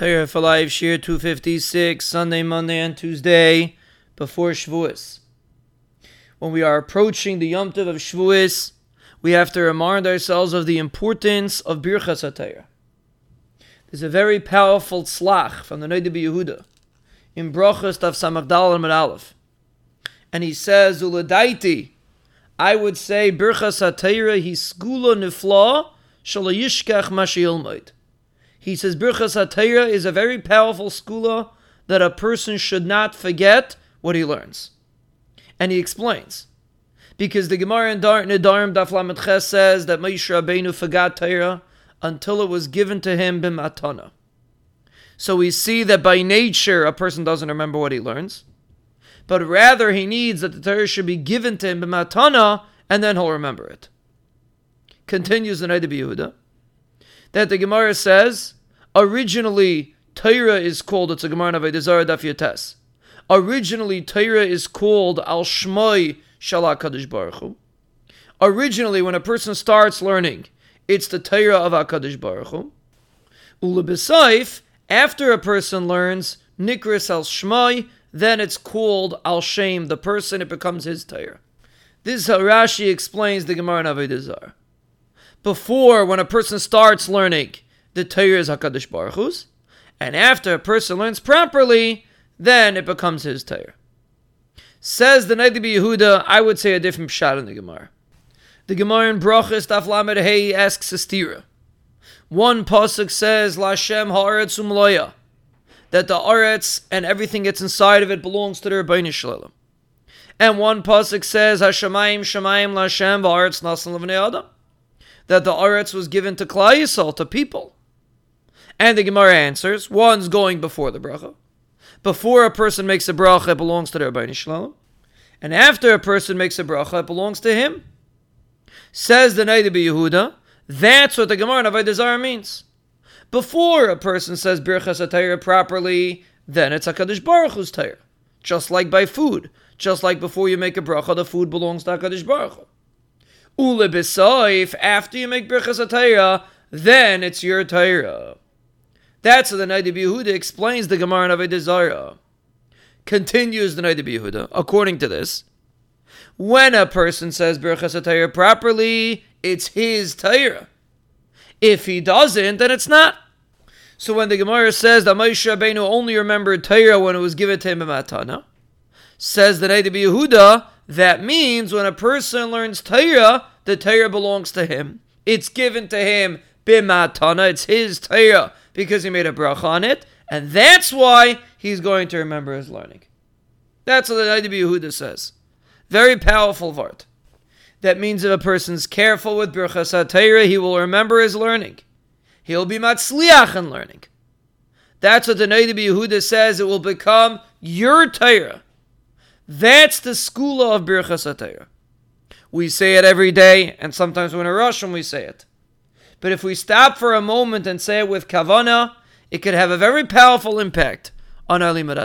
Torah for Life, Shiur 256, Sunday, Monday, and Tuesday before Shavuos. When we are approaching the Yom Tov of Shavuos, we have to remind ourselves of the importance of Birchas HaTorah. There's a very powerful Tzlach from the Noda Yehuda in Brachas Tav Samagdal and Aleph. And he says, Uladaiti, I would say Birchas HaTorah hi segula nifla shalayishkach mashiyilmoid. He says Birchas HaTorah is a very powerful segula that a person should not forget what he learns. And he explains. Because the Gemara in Dar Nedarim Daf Lamed says that Moshe Rabbeinu forgot Torah until it was given to him b'matana. So we see that by nature a person doesn't remember what he learns, but rather he needs that the Torah should be given to him b'matana, and then he'll remember it. Continues the Noda Yehuda that the Gemara says originally Torah is called. It's a Gemara of Daf Yud Tes. Originally, Torah is called Al Shmoi Shalak Kadosh Baruch Hu. Originally, when a person starts learning, it's the Torah of Hakadosh Baruch Hu. Ulebesayif, after a person learns Nikris Al Shmoi, then it's called Al Shem, the person. It becomes his Torah. This is how Rashi explains the Gemara in Avodah before when a person starts learning the Torah is Hakadosh Baruch Hu's, and after a person learns properly, then it becomes his Torah. Says the Noda Yehuda, I would say a different shot in the Gemara. The Gemara in Brachas Daf Lamed Hey asks a stira. One pasuk says Lashem Haaretz Umloya, that the Aretz and everything that's inside of it belongs to the Ribono Shel Olam. And one pasuk says Hashemayim Shemayim Lashem Haaretz Nasan Levnei Adam that the Aretz was given to Klal Yisrael, to people? And the Gemara answers, one's going before the bracha. Before a person makes a bracha, it belongs to the Ribono Shel Olam. And after a person makes a bracha, it belongs to him. Says the Noda Yehuda, that's what the Gemara of Avodah means. Before a person says Birchas HaTorah properly, then it's HaKadosh Baruch Hu's. Just like by food. Just like before you make a bracha, the food belongs to HaKadosh Baruch Hu. Ule after you make Birchas HaTorah, then it's your Torah. That's what the Noda Yehuda explains the Gemara of Zarah. Continues the Noda Yehuda, according to this, when a person says Birchas HaTorah properly, it's his Torah. If he doesn't, then it's not. So when the Gemara says that Moshe Rabbeinu only remembered Torah when it was given to him in Matana, says the Noda Yehuda, that means when a person learns Torah, the Torah belongs to him. It's given to him bimatana. It's his Torah because he made a bracha on it, and that's why he's going to remember his learning. That's what the Noda Yehuda says. Very powerful word. That means if a person's careful with Birchas HaTorah, he will remember his learning. He'll be matzliach in learning. That's what the Noda Yehuda says. It will become your Torah. That's the school of Birchas HaTorah. We say it every day, and sometimes when we're Russian, we say it. But if we stop for a moment and say it with kavana, it could have a very powerful impact on our Limud